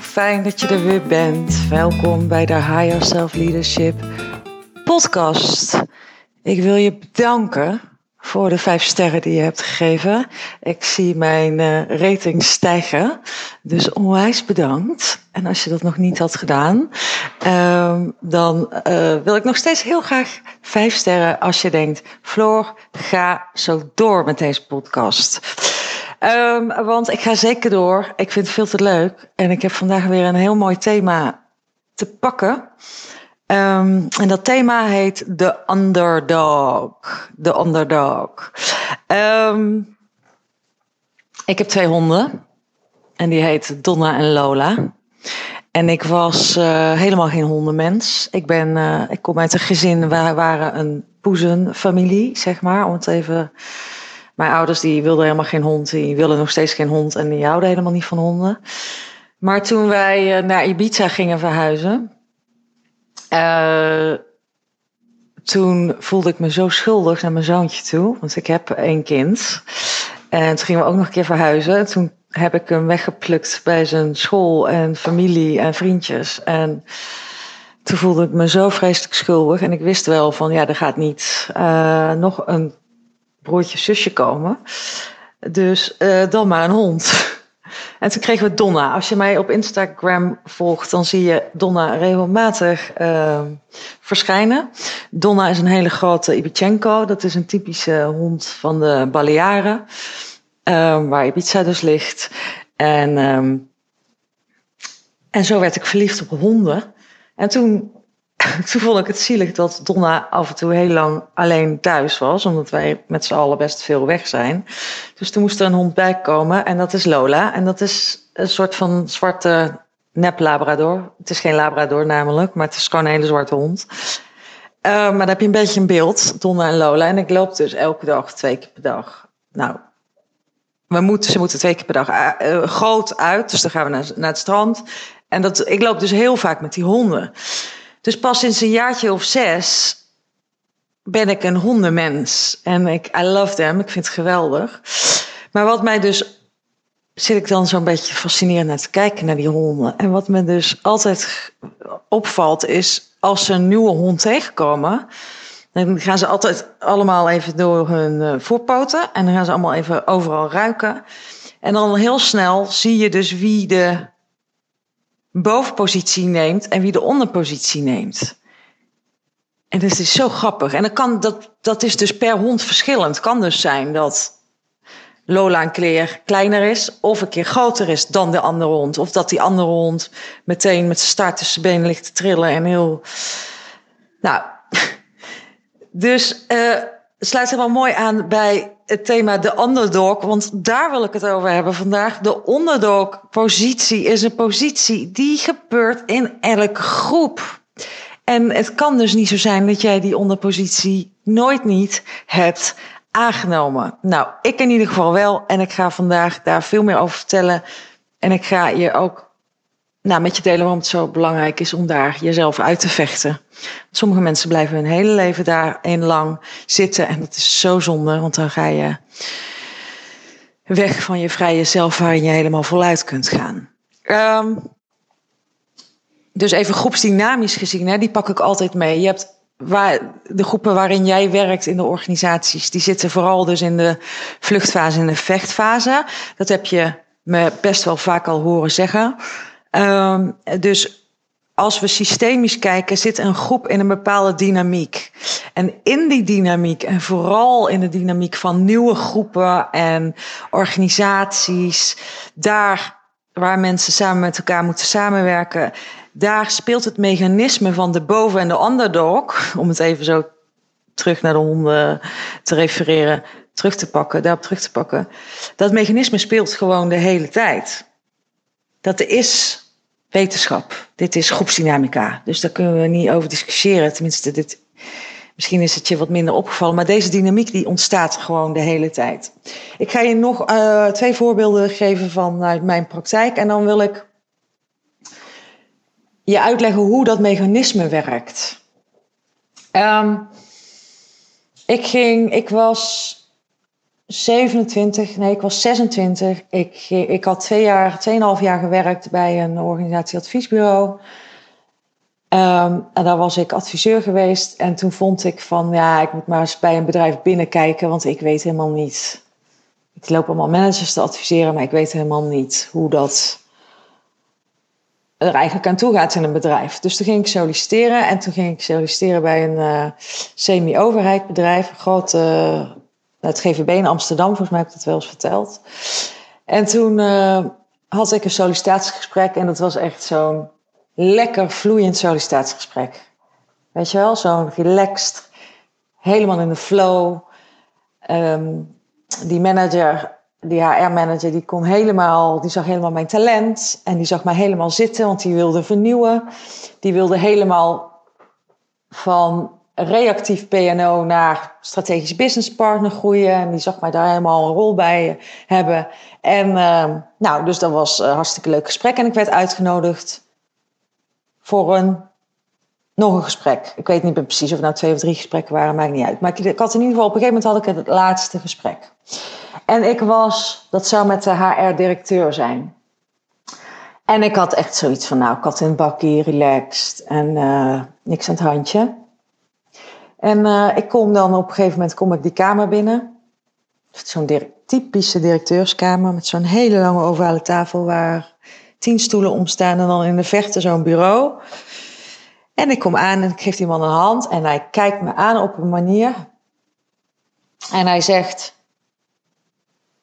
fijn dat je er weer bent. Welkom bij de Higher Self Leadership podcast. Ik wil je bedanken voor de vijf sterren die je hebt gegeven. Ik zie mijn uh, rating stijgen, dus onwijs bedankt. En als je dat nog niet had gedaan, uh, dan uh, wil ik nog steeds heel graag vijf sterren als je denkt, Floor, ga zo door met deze podcast. Um, want ik ga zeker door. Ik vind het veel te leuk. En ik heb vandaag weer een heel mooi thema te pakken. Um, en dat thema heet The Underdog. The Underdog. Um, ik heb twee honden. En die heet Donna en Lola. En ik was uh, helemaal geen hondenmens. Ik, ben, uh, ik kom uit een gezin waar waren een poezenfamilie, zeg maar. Om het even mijn ouders die wilden helemaal geen hond, die willen nog steeds geen hond en die houden helemaal niet van honden. Maar toen wij eh, naar Ibiza gingen verhuizen, uh, toen voelde ik me zo schuldig naar mijn zoontje toe, want ik heb één kind. En toen gingen we ook nog een keer verhuizen. Toen heb ik hem weggeplukt bij zijn school en familie en vriendjes. En toen voelde ik me zo vreselijk schuldig. En ik wist wel van, ja, er gaat niet uh, nog een broertje, zusje komen. Dus uh, dan maar een hond. En toen kregen we Donna. Als je mij op Instagram volgt, dan zie je Donna regelmatig uh, verschijnen. Donna is een hele grote Ibichenko. Dat is een typische hond van de Balearen. Uh, waar Ibiza dus ligt. En, um, en zo werd ik verliefd op honden. En toen toen vond ik het zielig dat Donna af en toe heel lang alleen thuis was, omdat wij met z'n allen best veel weg zijn. Dus toen moest er een hond bij komen en dat is Lola. En dat is een soort van zwarte nep labrador. Het is geen labrador namelijk, maar het is gewoon een hele zwarte hond. Uh, maar dan heb je een beetje een beeld, Donna en Lola. En ik loop dus elke dag, twee keer per dag. Nou, we moeten, ze moeten twee keer per dag uh, groot uit. Dus dan gaan we naar, naar het strand. En dat, ik loop dus heel vaak met die honden. Dus pas sinds een jaartje of zes ben ik een hondenmens. En ik, I love them, ik vind het geweldig. Maar wat mij dus, zit ik dan zo'n beetje fascinerend naar te kijken naar die honden. En wat me dus altijd opvalt is, als ze een nieuwe hond tegenkomen... Dan gaan ze altijd allemaal even door hun uh, voorpoten. En dan gaan ze allemaal even overal ruiken. En dan heel snel zie je dus wie de bovenpositie neemt en wie de onderpositie neemt. En dat is zo grappig. En dat, kan, dat, dat is dus per hond verschillend. Het kan dus zijn dat Lola een keer kleiner is of een keer groter is dan de andere hond. Of dat die andere hond meteen met zijn staart tussen benen ligt te trillen en heel... Nou, dus uh, sluit helemaal mooi aan bij het thema de underdog, want daar wil ik het over hebben vandaag. De underdog-positie is een positie die gebeurt in elke groep. En het kan dus niet zo zijn dat jij die onderpositie nooit niet hebt aangenomen. Nou, ik in ieder geval wel. En ik ga vandaag daar veel meer over vertellen. En ik ga je ook nou, met je delen waarom het zo belangrijk is om daar jezelf uit te vechten. Sommige mensen blijven hun hele leven daarin lang zitten en dat is zo zonde, want dan ga je weg van je vrije zelf waarin je helemaal voluit kunt gaan. Um, dus even groepsdynamisch gezien, hè, die pak ik altijd mee. Je hebt waar, de groepen waarin jij werkt in de organisaties, die zitten vooral dus in de vluchtfase en de vechtfase. Dat heb je me best wel vaak al horen zeggen. Um, dus als we systemisch kijken, zit een groep in een bepaalde dynamiek. En in die dynamiek, en vooral in de dynamiek van nieuwe groepen en organisaties, daar waar mensen samen met elkaar moeten samenwerken, daar speelt het mechanisme van de boven- en de underdog, om het even zo terug naar de honden te refereren, terug te pakken, daarop terug te pakken. Dat mechanisme speelt gewoon de hele tijd. Dat is wetenschap. Dit is groepsdynamica. Dus daar kunnen we niet over discussiëren. Tenminste, dit, misschien is het je wat minder opgevallen. Maar deze dynamiek die ontstaat gewoon de hele tijd. Ik ga je nog uh, twee voorbeelden geven vanuit mijn praktijk. En dan wil ik je uitleggen hoe dat mechanisme werkt. Um, ik ging, ik was 27, nee, ik was 26. Ik, ik had twee jaar, tweeënhalf jaar gewerkt bij een organisatieadviesbureau. Um, en daar was ik adviseur geweest. En toen vond ik van, ja, ik moet maar eens bij een bedrijf binnenkijken, want ik weet helemaal niet. Ik loop allemaal managers te adviseren, maar ik weet helemaal niet hoe dat er eigenlijk aan toe gaat in een bedrijf. Dus toen ging ik solliciteren en toen ging ik solliciteren bij een uh, semi-overheid bedrijf, een groot, uh, het GVB in Amsterdam, volgens mij heb ik dat wel eens verteld. En toen uh, had ik een sollicitatiegesprek en dat was echt zo'n lekker vloeiend sollicitatiegesprek. Weet je wel, zo'n relaxed, helemaal in de flow. Um, die manager die HR-manager, die kon helemaal, die zag helemaal mijn talent en die zag mij helemaal zitten, want die wilde vernieuwen. Die wilde helemaal van reactief PNO naar strategisch business partner groeien. En die zag mij daar helemaal een rol bij hebben. En uh, nou, dus dat was een hartstikke leuk gesprek. En ik werd uitgenodigd voor een, nog een gesprek. Ik weet niet meer precies of het nou twee of drie gesprekken waren, maakt niet uit. Maar ik, had in ieder geval, op een gegeven moment had ik het laatste gesprek. En ik was, dat zou met de HR-directeur zijn. En ik had echt zoiets van, nou, kat in bakkie, relaxed en uh, niks aan het handje. En uh, ik kom dan op een gegeven moment kom ik die kamer binnen. Zo'n typische directeurskamer met zo'n hele lange ovale tafel waar tien stoelen om staan en dan in de verte zo'n bureau. En ik kom aan en ik geef die man een hand en hij kijkt me aan op een manier. En hij zegt,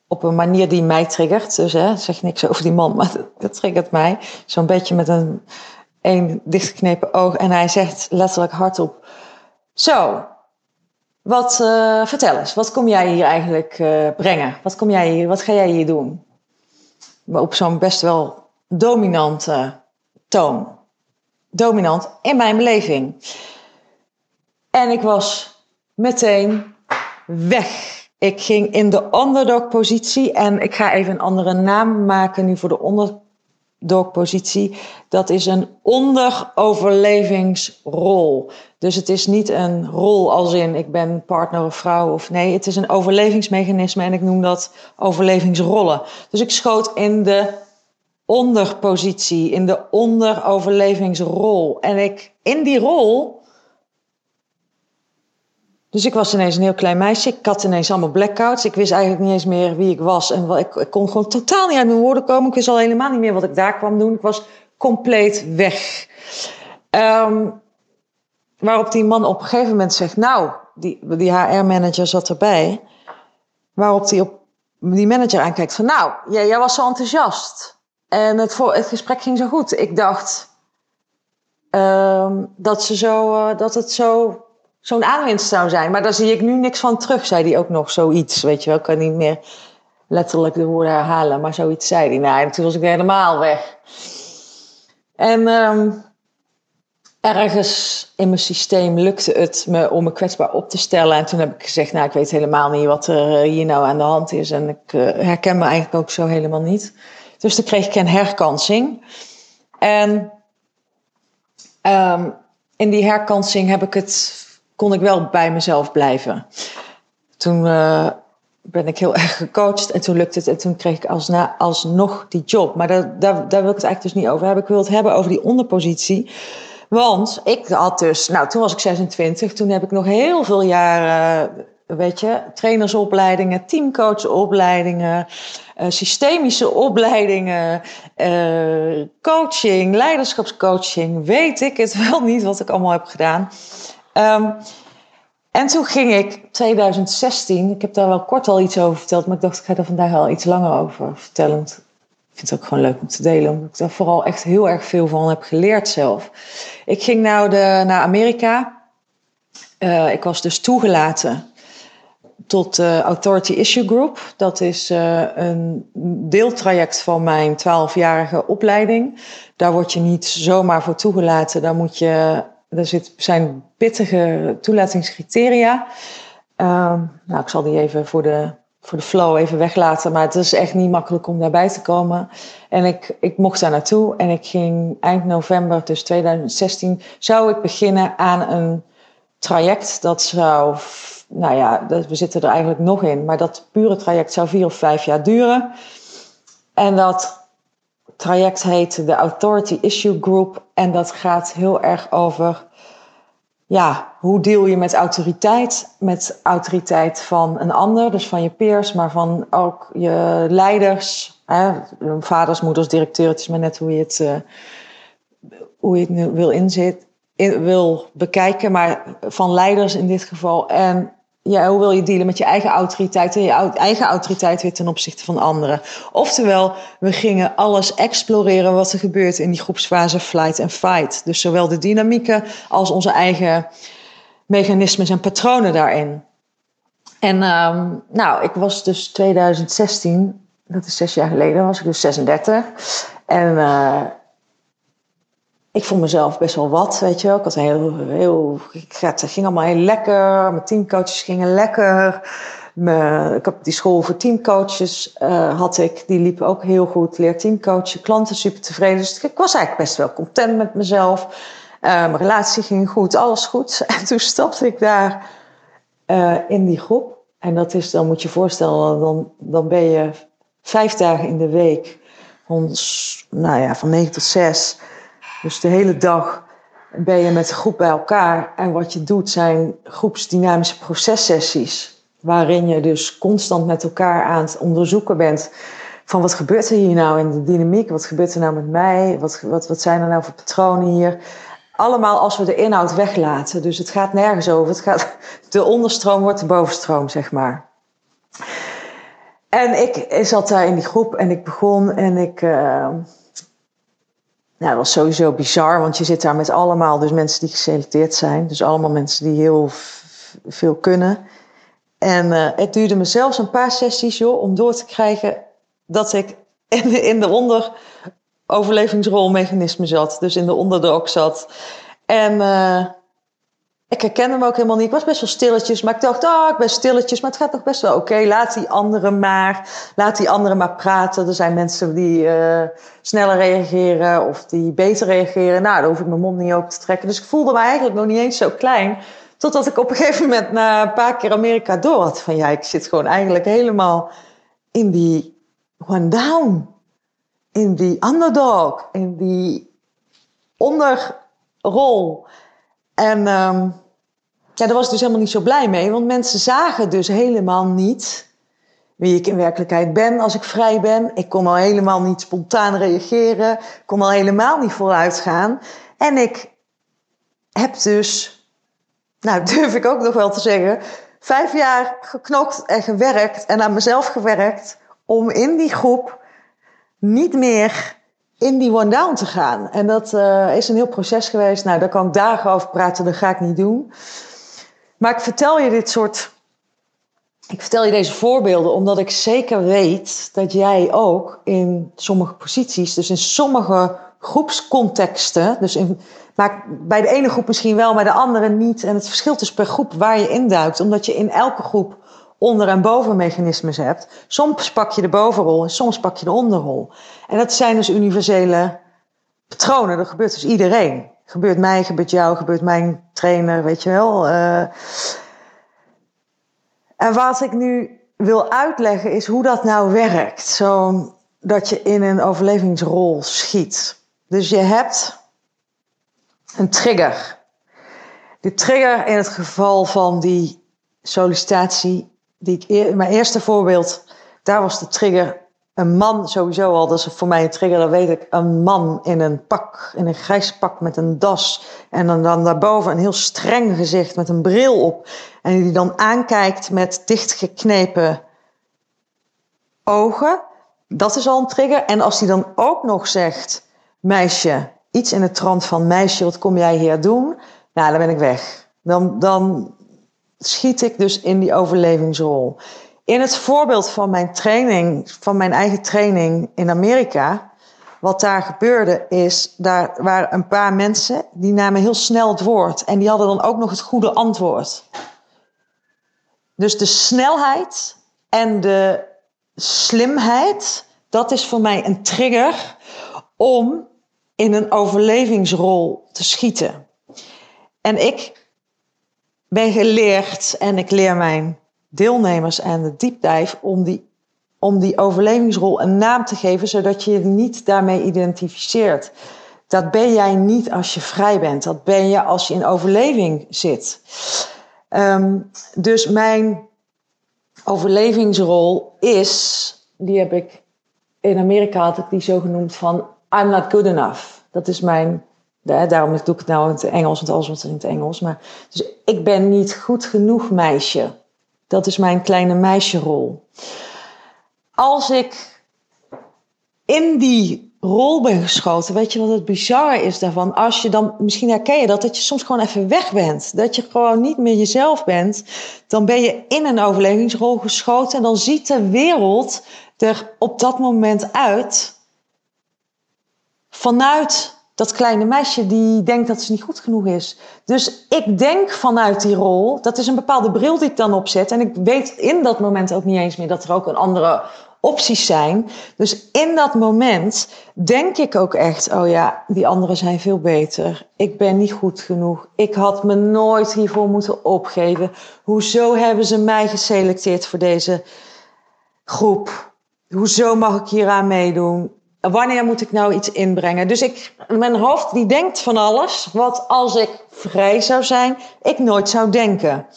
op een manier die mij triggert. Dus hè, zeg niks over die man, maar dat, triggert mij. Zo'n beetje met een, een dichtgeknepen oog. En hij zegt letterlijk hardop: Zo, wat, uh, vertel eens, wat kom jij hier eigenlijk uh, brengen? Wat, kom jij hier, wat ga jij hier doen? Maar op zo'n best wel dominante toon. Dominant in mijn beleving. En ik was meteen weg ik ging in de underdog-positie en ik ga even een andere naam maken nu voor de underdog-positie. Dat is een onderoverlevingsrol. Dus het is niet een rol als in ik ben partner of vrouw of nee, het is een overlevingsmechanisme en ik noem dat overlevingsrollen. Dus ik schoot in de onderpositie, in de onderoverlevingsrol. En ik in die rol dus ik was ineens een heel klein meisje. Ik had ineens allemaal blackouts. Ik wist eigenlijk niet eens meer wie ik was. En ik, kon gewoon totaal niet uit mijn woorden komen. Ik wist al helemaal niet meer wat ik daar kwam doen. Ik was compleet weg. Um, waarop die man op een gegeven moment zegt: Nou, die, die HR-manager zat erbij. Waarop die, op, die manager aankijkt: van Nou, jij, was zo enthousiast. En het, het gesprek ging zo goed. Ik dacht um, dat, ze zo, uh, dat het zo zo'n aanwinst zou zijn. Maar daar zie ik nu niks van terug, zei hij ook nog zoiets. Weet je wel, ik kan niet meer letterlijk de woorden herhalen, maar zoiets zei hij. Nou, en toen was ik helemaal weg. En um, ergens in mijn systeem lukte het me om me kwetsbaar op te stellen. En toen heb ik gezegd, nou, ik weet helemaal niet wat er eh, hier nou aan de hand is. En ik uh, herken me eigenlijk ook zo helemaal niet. Dus toen kreeg ik een herkansing. En um, in die herkansing heb ik het kon ik wel bij mezelf blijven. Toen uh, ben ik heel erg gecoacht en toen lukte het. En toen kreeg ik alsnog die job. Maar daar, wil ik het eigenlijk dus niet over hebben. Ik wil het hebben over die onderpositie. Want ik had dus, nou toen was ik 26, toen heb ik nog heel veel jaren, weet je, trainersopleidingen, teamcoachopleidingen, uh, systemische opleidingen, uh, coaching, leiderschapscoaching, weet ik het wel niet wat ik allemaal heb gedaan. Um, en toen ging ik 2016, ik heb daar wel kort al iets over verteld, maar ik dacht ik ga er vandaag al iets langer over vertellen. ik vind het ook gewoon leuk om te delen, omdat ik daar vooral echt heel erg veel van heb geleerd zelf. Ik ging nou de, naar Amerika. Uh, ik was dus toegelaten tot de Authority Issue Group. Dat is uh, een deeltraject van mijn 12-jarige opleiding. Daar word je niet zomaar voor toegelaten. Daar moet je er zit, zijn pittige toelatingscriteria. Uh, nou, ik zal die even voor de, voor de flow even weglaten. Maar het is echt niet makkelijk om daarbij te komen. En ik, ik mocht daar naartoe. En ik ging eind november, dus 2016, zou ik beginnen aan een traject. Dat zou nou ja, we zitten er eigenlijk nog in. Maar dat pure traject zou vier of vijf jaar duren. En dat traject heet de Authority Issue Group. En dat gaat heel erg over, ja, hoe deel je met autoriteit? Met autoriteit van een ander, dus van je peers, maar van ook je leiders. Hè? Vaders, moeders, directeurs, het is maar net hoe je het, uh, hoe je het nu wil inzet, in, wil bekijken. Maar van leiders in dit geval. En ja, hoe wil je dealen met je eigen autoriteit en je eigen autoriteit weer ten opzichte van anderen. Oftewel, we gingen alles exploreren wat er gebeurt in die groepsfase flight en fight. Dus zowel de dynamieken als onze eigen mechanismes en patronen daarin. En um, nou, ik was dus 2016, dat is zes jaar geleden, was ik dus 36. En uh, ik vond mezelf best wel wat, weet je wel. Ik had heel, heel, het ging allemaal heel lekker. Mijn teamcoaches gingen lekker. Ik heb die school voor teamcoaches uh, had ik. Die liepen ook heel goed. Leer teamcoachen, klanten super tevreden. Dus ik was eigenlijk best wel content met mezelf. Uh, mijn relatie ging goed, alles goed. En toen stapte ik daar uh, in die groep. En dat is, dan moet je je voorstellen, dan, dan ben je vijf dagen in de week. Van, nou ja, van negen tot zes dus de hele dag ben je met de groep bij elkaar. En wat je doet zijn groepsdynamische processessies. Waarin je dus constant met elkaar aan het onderzoeken bent. Van wat gebeurt er hier nou in de dynamiek? Wat gebeurt er nou met mij? Wat, wat, wat zijn er nou voor patronen hier? Allemaal als we de inhoud weglaten. Dus het gaat nergens over. Het gaat, de onderstroom wordt de bovenstroom, zeg maar. En ik zat daar in die groep en ik begon en ik... Uh, nou, dat was sowieso bizar, want je zit daar met allemaal dus mensen die geselecteerd zijn. Dus allemaal mensen die heel veel kunnen. En uh, het duurde me zelfs een paar sessies joh, om door te krijgen dat ik in de, in de onderoverlevingsrolmechanisme zat. Dus in de onderdog zat. En uh, ik herkende hem ook helemaal niet. Ik was best wel stilletjes, maar ik dacht, oh, ik ben stilletjes, maar het gaat toch best wel oké. Laat die anderen maar, laat die anderen maar praten. Er zijn mensen die uh, sneller reageren of die beter reageren. Nou, daar hoef ik mijn mond niet open te trekken. Dus ik voelde me eigenlijk nog niet eens zo klein. Totdat ik op een gegeven moment na een paar keer Amerika door had. Van ja, ik zit gewoon eigenlijk helemaal in die one down. In die underdog. In die onderrol. En um, ja, daar was ik dus helemaal niet zo blij mee. Want mensen zagen dus helemaal niet wie ik in werkelijkheid ben als ik vrij ben. Ik kon al helemaal niet spontaan reageren. Kon al helemaal niet vooruit gaan. En ik heb dus, nou durf ik ook nog wel te zeggen, vijf jaar geknokt en gewerkt en aan mezelf gewerkt om in die groep niet meer in die one-down te gaan. En dat uh, is een heel proces geweest. Nou, daar kan ik dagen over praten, dat ga ik niet doen. Maar ik vertel je dit soort. Ik vertel je deze voorbeelden omdat ik zeker weet dat jij ook in sommige posities, dus in sommige groepscontexten, dus in, maar bij de ene groep misschien wel, bij de andere niet. En het verschilt dus per groep waar je induikt, omdat je in elke groep onder- en bovenmechanismes hebt. Soms pak je de bovenrol en soms pak je de onderrol. En dat zijn dus universele patronen. Dat gebeurt dus iedereen. Gebeurt mij, gebeurt jou, gebeurt mijn trainer, weet je wel. Uh, en wat ik nu wil uitleggen is hoe dat nou werkt. Zodat je in een overlevingsrol schiet. Dus je hebt een trigger. De trigger in het geval van die sollicitatie die ik, mijn eerste voorbeeld, daar was de trigger een man sowieso al. Dat is voor mij een trigger, dat weet ik. Een man in een pak, in een grijs pak met een das. En dan, dan daarboven een heel streng gezicht met een bril op. En die dan aankijkt met dichtgeknepen ogen. Dat is al een trigger. En als die dan ook nog zegt, meisje, iets in het trant van meisje, wat kom jij hier doen? Nou, dan ben ik weg. Dan, dan, schiet ik dus in die overlevingsrol. In het voorbeeld van mijn training, van mijn eigen training in Amerika, wat daar gebeurde is, daar waren een paar mensen die namen heel snel het woord en die hadden dan ook nog het goede antwoord. Dus de snelheid en de slimheid, dat is voor mij een trigger om in een overlevingsrol te schieten. En ik ben geleerd en ik leer mijn deelnemers en de diepdijf om die, om die overlevingsrol een naam te geven, zodat je je niet daarmee identificeert. Dat ben jij niet als je vrij bent. Dat ben je als je in overleving zit. Ehm, dus mijn overlevingsrol is, die heb ik in Amerika had die zo genoemd van I'm not good enough. Dat is mijn, daarom doe ik het nou in het Engels, want alles wordt in het Engels. Maar, dus ik ben niet goed genoeg meisje. Dat is mijn kleine meisjerol. Als ik in die rol ben geschoten, weet je wat het bizarre is daarvan? Als je dan, misschien herken je dat, dat je soms gewoon even weg bent. Dat je gewoon niet meer jezelf bent. Dan ben je in een overlevingsrol geschoten en dan ziet de wereld er op dat moment uit vanuit dat kleine meisje die denkt dat ze niet goed genoeg is. Dus ik denk vanuit die rol, dat is een bepaalde bril die ik dan opzet. En ik weet in dat moment ook niet eens meer dat er ook een andere opties zijn. Dus in dat moment denk ik ook echt, oh ja, die anderen zijn veel beter. Ik ben niet goed genoeg. Ik had me nooit hiervoor moeten opgeven. Hoezo hebben ze mij geselecteerd voor deze groep? Hoezo mag ik hier aan meedoen? Wanneer moet ik nou iets inbrengen? Dus ik, mijn hoofd die denkt van alles wat als ik vrij zou zijn, ik nooit zou denken.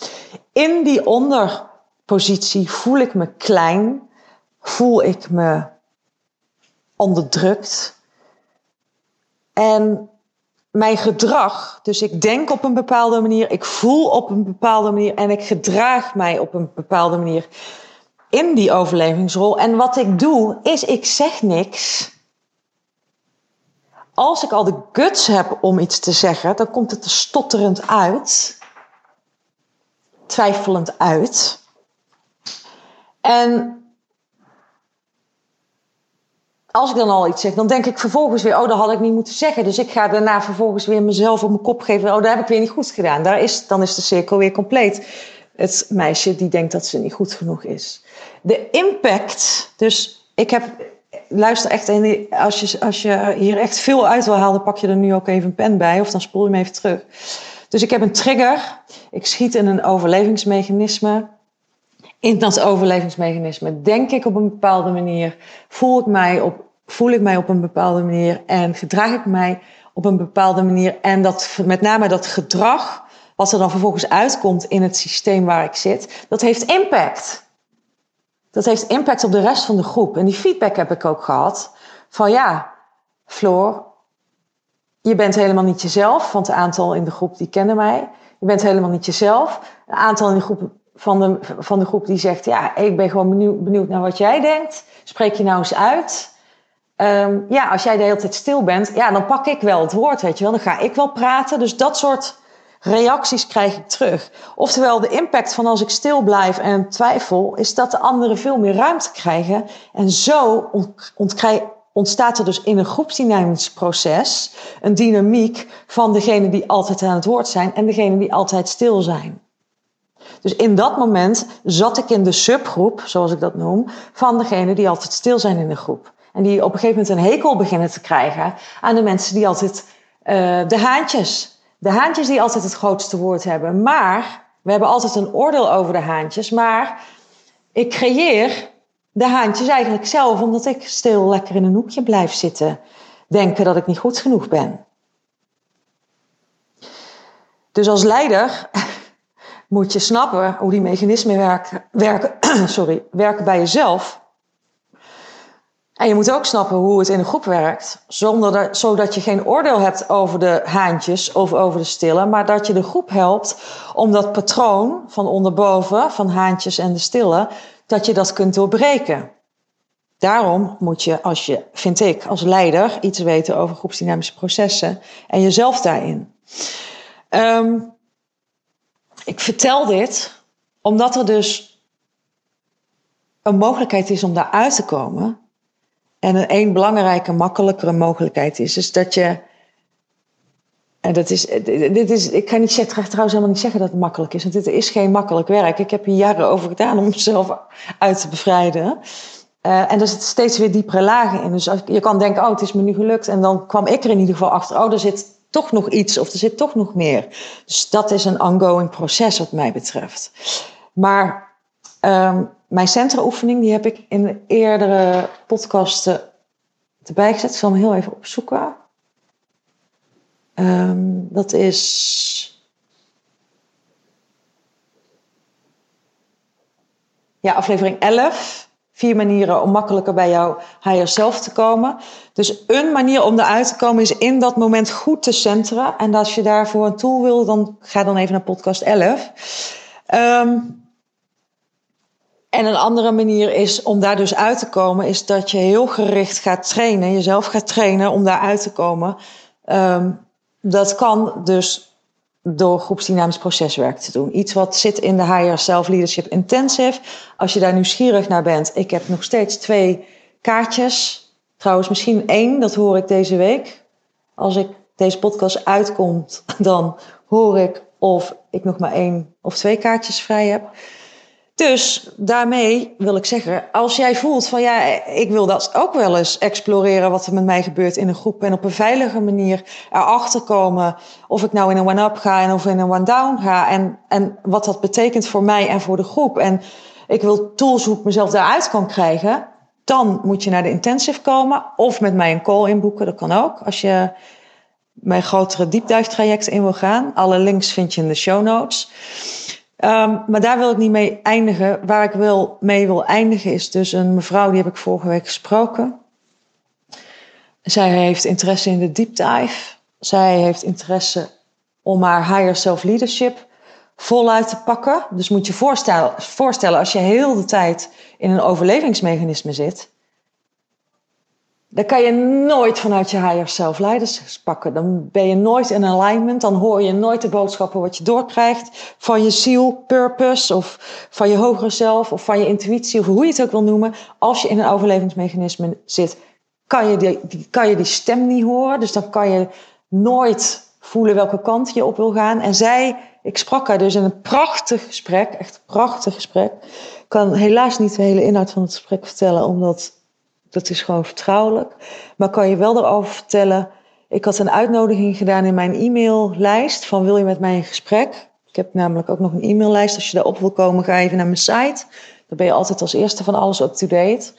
In die onderpositie voel ik me klein, voel ik me onderdrukt. En mijn gedrag, dus ik denk op een bepaalde manier, ik voel op een bepaalde manier en ik gedraag mij op een bepaalde manier in die overlevingsrol. En wat ik doe, is ik zeg niks als ik al de guts heb om iets te zeggen, dan komt het er stotterend uit, twijfelend uit. En als ik dan al iets zeg, dan denk ik vervolgens weer, oh, dat had ik niet moeten zeggen. Dus ik ga daarna vervolgens weer mezelf op mijn kop geven, oh, dat heb ik weer niet goed gedaan. Daar is, dan is de cirkel weer compleet. Het meisje die denkt dat ze niet goed genoeg is. De impact, dus ik heb luister echt, als je, als je hier echt veel uit wil halen, pak je er nu ook even een pen bij of dan spoel je hem even terug. Dus ik heb een trigger, ik schiet in een overlevingsmechanisme. In dat overlevingsmechanisme denk ik op een bepaalde manier, voel ik mij op, voel ik mij op een bepaalde manier en gedraag ik mij op een bepaalde manier. En dat, met name dat gedrag, wat er dan vervolgens uitkomt in het systeem waar ik zit, dat heeft impact dat heeft impact op de rest van de groep. En die feedback heb ik ook gehad. Van ja, Floor, je bent helemaal niet jezelf. Want een aantal in de groep die kennen mij. Je bent helemaal niet jezelf. Een aantal in de groep van de, van de groep die zegt... Ja, ik ben gewoon benieuwd, naar wat jij denkt. Spreek je nou eens uit. Um, ja, als jij de hele tijd stil bent, ja, dan pak ik wel het woord, weet je wel. Dan ga ik wel praten. Dus dat soort reacties krijg ik terug. Oftewel, de impact van als ik stil blijf en twijfel, is dat de anderen veel meer ruimte krijgen. En zo ontstaat er dus in een groepsdynamisch proces een dynamiek van degene die altijd aan het woord zijn en degene die altijd stil zijn. Dus in dat moment zat ik in de subgroep, zoals ik dat noem, van degene die altijd stil zijn in de groep. En die op een gegeven moment een hekel beginnen te krijgen aan de mensen die altijd uh, de haantjes de haantjes die altijd het grootste woord hebben. Maar we hebben altijd een oordeel over de haantjes. Maar ik creëer de haantjes eigenlijk zelf, omdat ik stil lekker in een hoekje blijf zitten. Denken dat ik niet goed genoeg ben. Dus als leider moet je snappen hoe die mechanismen werken, werken, sorry, werken bij jezelf. En je moet ook snappen hoe het in een groep werkt, zonder zodat je geen oordeel hebt over de haantjes of over de stille, maar dat je de groep helpt om dat patroon van onderboven, van haantjes en de stille, dat je dat kunt doorbreken. Daarom moet je, als je, vind ik, als leider iets weten over groepsdynamische processen en jezelf daarin. Um, ik vertel dit omdat er dus een mogelijkheid is om daar uit te komen en een één belangrijke, makkelijkere mogelijkheid is, is dat je. En dat is, dit is, ik kan niet zeggen, trouwens helemaal niet zeggen dat het makkelijk is, want dit is geen makkelijk werk. Ik heb hier jaren over gedaan om mezelf uit te bevrijden. Uh, en er zitten steeds weer diepere lagen in. Dus je kan denken, oh, het is me nu gelukt. En dan kwam ik er in ieder geval achter, oh, er zit toch nog iets of er zit toch nog meer. Dus dat is een ongoing proces wat mij betreft. Maar ehm, mijn centraoefening, die heb ik in de eerdere podcasten erbij gezet. Ik zal hem heel even opzoeken. Um, dat is. Ja, aflevering 11. Vier manieren om makkelijker bij jouw higher self te komen. Dus een manier om eruit te komen is in dat moment goed te centeren. En als je daarvoor een tool wil, dan ga dan even naar podcast 11. Um, en een andere manier is om daar dus uit te komen, is dat je heel gericht gaat trainen, jezelf gaat trainen om daar uit te komen. Um, dat kan dus door groepsdynamisch proceswerk te doen. Iets wat zit in de Higher Self Leadership Intensive. Als je daar nieuwsgierig naar bent, ik heb nog steeds twee kaartjes. Trouwens, misschien één, dat hoor ik deze week. Als ik deze podcast uitkomt, dan hoor ik of ik nog maar één of twee kaartjes vrij heb. Dus daarmee wil ik zeggen, als jij voelt van ja, ik wil dat ook wel eens exploreren wat er met mij gebeurt in een groep en op een veilige manier erachter komen of ik nou in een one-up ga en of in een one-down ga en, en wat dat betekent voor mij en voor de groep. En ik wil tools hoe ik mezelf daaruit kan krijgen. Dan moet je naar de intensive komen of met mij een call inboeken, dat kan ook. Als je mijn grotere diepduiktraject in wil gaan. Alle links vind je in de show notes. Um, maar daar wil ik niet mee eindigen. Waar ik wil, mee wil eindigen is dus een mevrouw, die heb ik vorige week gesproken. Zij heeft interesse in de deep dive. Zij heeft interesse om haar higher self leadership voluit te pakken. Dus moet je voorstellen, voorstellen als je heel de tijd in een overlevingsmechanisme zit dan kan je nooit vanuit je higher self leiders pakken. Dan ben je nooit in alignment. Dan hoor je nooit de boodschappen wat je doorkrijgt van je ziel, purpose of van je hogere zelf of van je intuïtie of hoe je het ook wil noemen. Als je in een overlevingsmechanisme zit, kan je die, kan je die stem niet horen. Dus dan kan je nooit voelen welke kant je op wil gaan. En zij, ik sprak haar dus in een prachtig gesprek, echt een prachtig gesprek. Ik kan helaas niet de hele inhoud van het gesprek vertellen, omdat dat is gewoon vertrouwelijk. Maar kan je wel erover vertellen. Ik had een uitnodiging gedaan in mijn e-maillijst van wil je met mij in gesprek? Ik heb namelijk ook nog een e-maillijst. Als je daarop wil komen, ga even naar mijn site. Dan ben je altijd als eerste van alles up-to-date.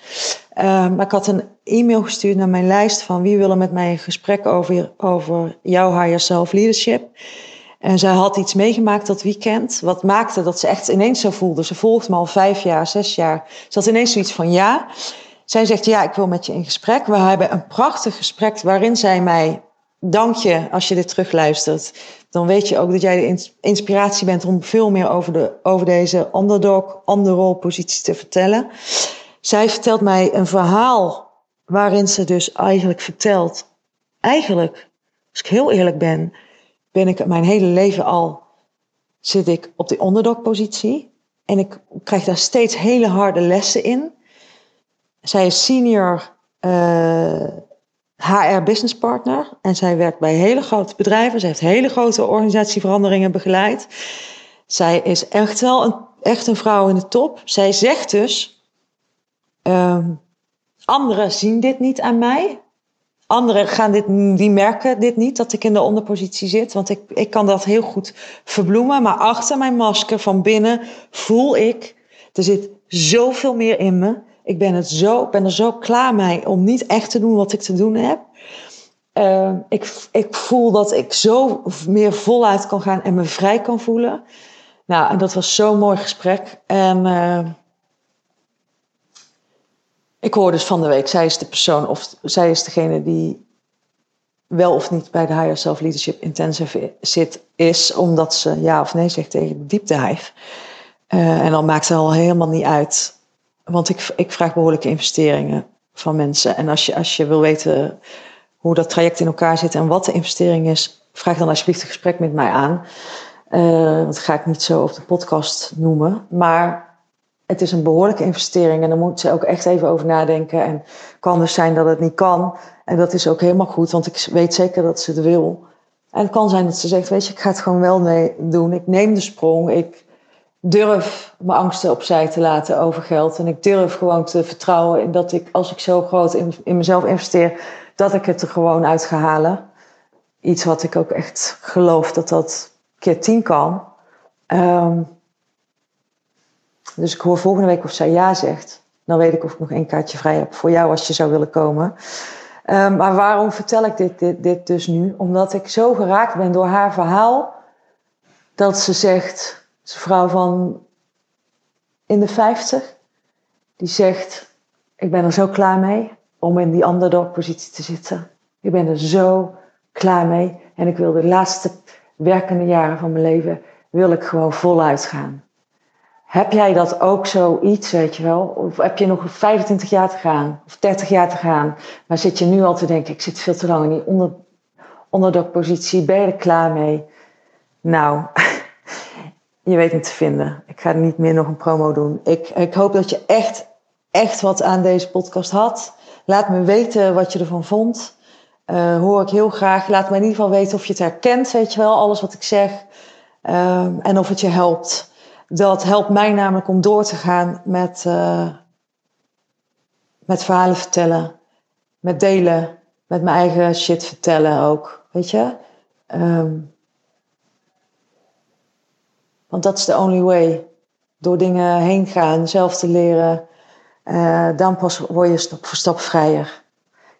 Uh, maar ik had een e-mail gestuurd naar mijn lijst van wie willen met mij in gesprek over, over jouw higher self leadership. En zij had iets meegemaakt dat weekend, wat maakte dat ze echt ineens zo voelde. Ze volgt me al vijf jaar, zes jaar. Ze had ineens zoiets van ja. Zij zegt, ja, ik wil met je in gesprek. We hebben een prachtig gesprek waarin zij mij, dank je als je dit terugluistert. Dan weet je ook dat jij de inspiratie bent om veel meer over, de, over deze underdog, underrol positie te vertellen. Zij vertelt mij een verhaal waarin ze dus eigenlijk vertelt, eigenlijk, als ik heel eerlijk ben, ben ik mijn hele leven al, zit ik op die underdog positie. En ik krijg daar steeds hele harde lessen in. Zij is senior HR eh, business partner en zij werkt bij hele grote bedrijven. Ze heeft hele grote organisatieveranderingen begeleid. Zij is echt wel een, echt een vrouw in de top. Zij zegt dus, um, anderen zien dit niet aan mij. Anderen gaan dit, die merken dit niet, dat ik in de onderpositie zit. Want ik, ik kan dat heel goed verbloemen. Maar achter mijn masker van binnen voel ik, er zit zoveel meer in me. Ik ben, het zo, ben er zo klaar mee om niet echt te doen wat ik te doen heb. Uh, ik, ik voel dat ik zo meer voluit kan gaan en me vrij kan voelen. Nou, en dat was zo'n mooi gesprek. En uh, ik hoor dus van de week, zij is de persoon of zij is degene die wel of niet bij de Higher Self Leadership Intensive zit, is omdat ze ja of nee zegt tegen de deep dive. Uh, en dan maakt het al helemaal niet uit want ik, ik vraag behoorlijke investeringen van mensen. En als je, als je wil weten hoe dat traject in elkaar zit en wat de investering is, vraag dan alsjeblieft een gesprek met mij aan. Uh, dat ga ik niet zo op de podcast noemen. Maar het is een behoorlijke investering en daar moet ze ook echt even over nadenken. En kan dus zijn dat het niet kan. En dat is ook helemaal goed, want ik weet zeker dat ze het wil. En het kan zijn dat ze zegt, weet je, ik ga het gewoon wel mee doen. Ik neem de sprong. Ik, durf mijn angsten opzij te laten over geld. En ik durf gewoon te vertrouwen in dat ik, als ik zo groot in, in mezelf investeer, dat ik het er gewoon uit ga halen. iets wat ik ook echt geloof dat dat keer tien kan. Ehm, dus ik hoor volgende week of zij ja zegt. Dan weet ik of ik nog één kaartje vrij heb voor jou als je zou willen komen. Ehm, maar waarom vertel ik dit, dit, dit dus nu? Omdat ik zo geraakt ben door haar verhaal. Dat ze zegt, ze een vrouw van in de 50, die zegt: Ik ben er zo klaar mee om in die underdog-positie te zitten. Ik ben er zo klaar mee en ik wil de laatste werkende jaren van mijn leven wil ik gewoon voluit gaan. Heb jij dat ook zoiets, weet je wel? Of heb je nog 25 jaar te gaan of 30 jaar te gaan, maar zit je nu al te denken: ik zit veel te lang in die onder, onderdog-positie, ben je er klaar mee? Nou, je weet me te vinden. Ik ga niet meer nog een promo doen. Ik, ik hoop dat je echt, echt wat aan deze podcast had. Laat me weten wat je ervan vond. Uh, hoor ik heel graag. Laat me in ieder geval weten of je het herkent, weet je wel, alles wat ik zeg. Uh, en of het je helpt. Dat helpt mij namelijk om door te gaan met, uh, met verhalen vertellen. Met delen. Met mijn eigen shit vertellen ook. Weet je? Um, want dat is de only way. Door dingen heen gaan, zelf te leren. Uh, dan pas word je stap voor stap vrijer.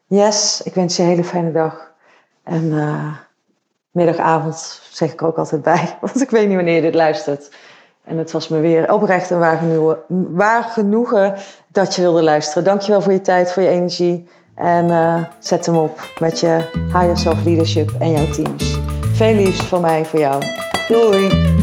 Yes, ik wens je een hele fijne dag. En uh, middagavond zeg ik ook altijd bij. Want ik weet niet wanneer je dit luistert. En het was me weer oprecht een waar genoegen, waar dat je wilde luisteren. Dankjewel voor je tijd, voor je energie. En uh, zet hem op met je higher self leadership en jouw teams. Veel liefst van mij voor jou. Doei!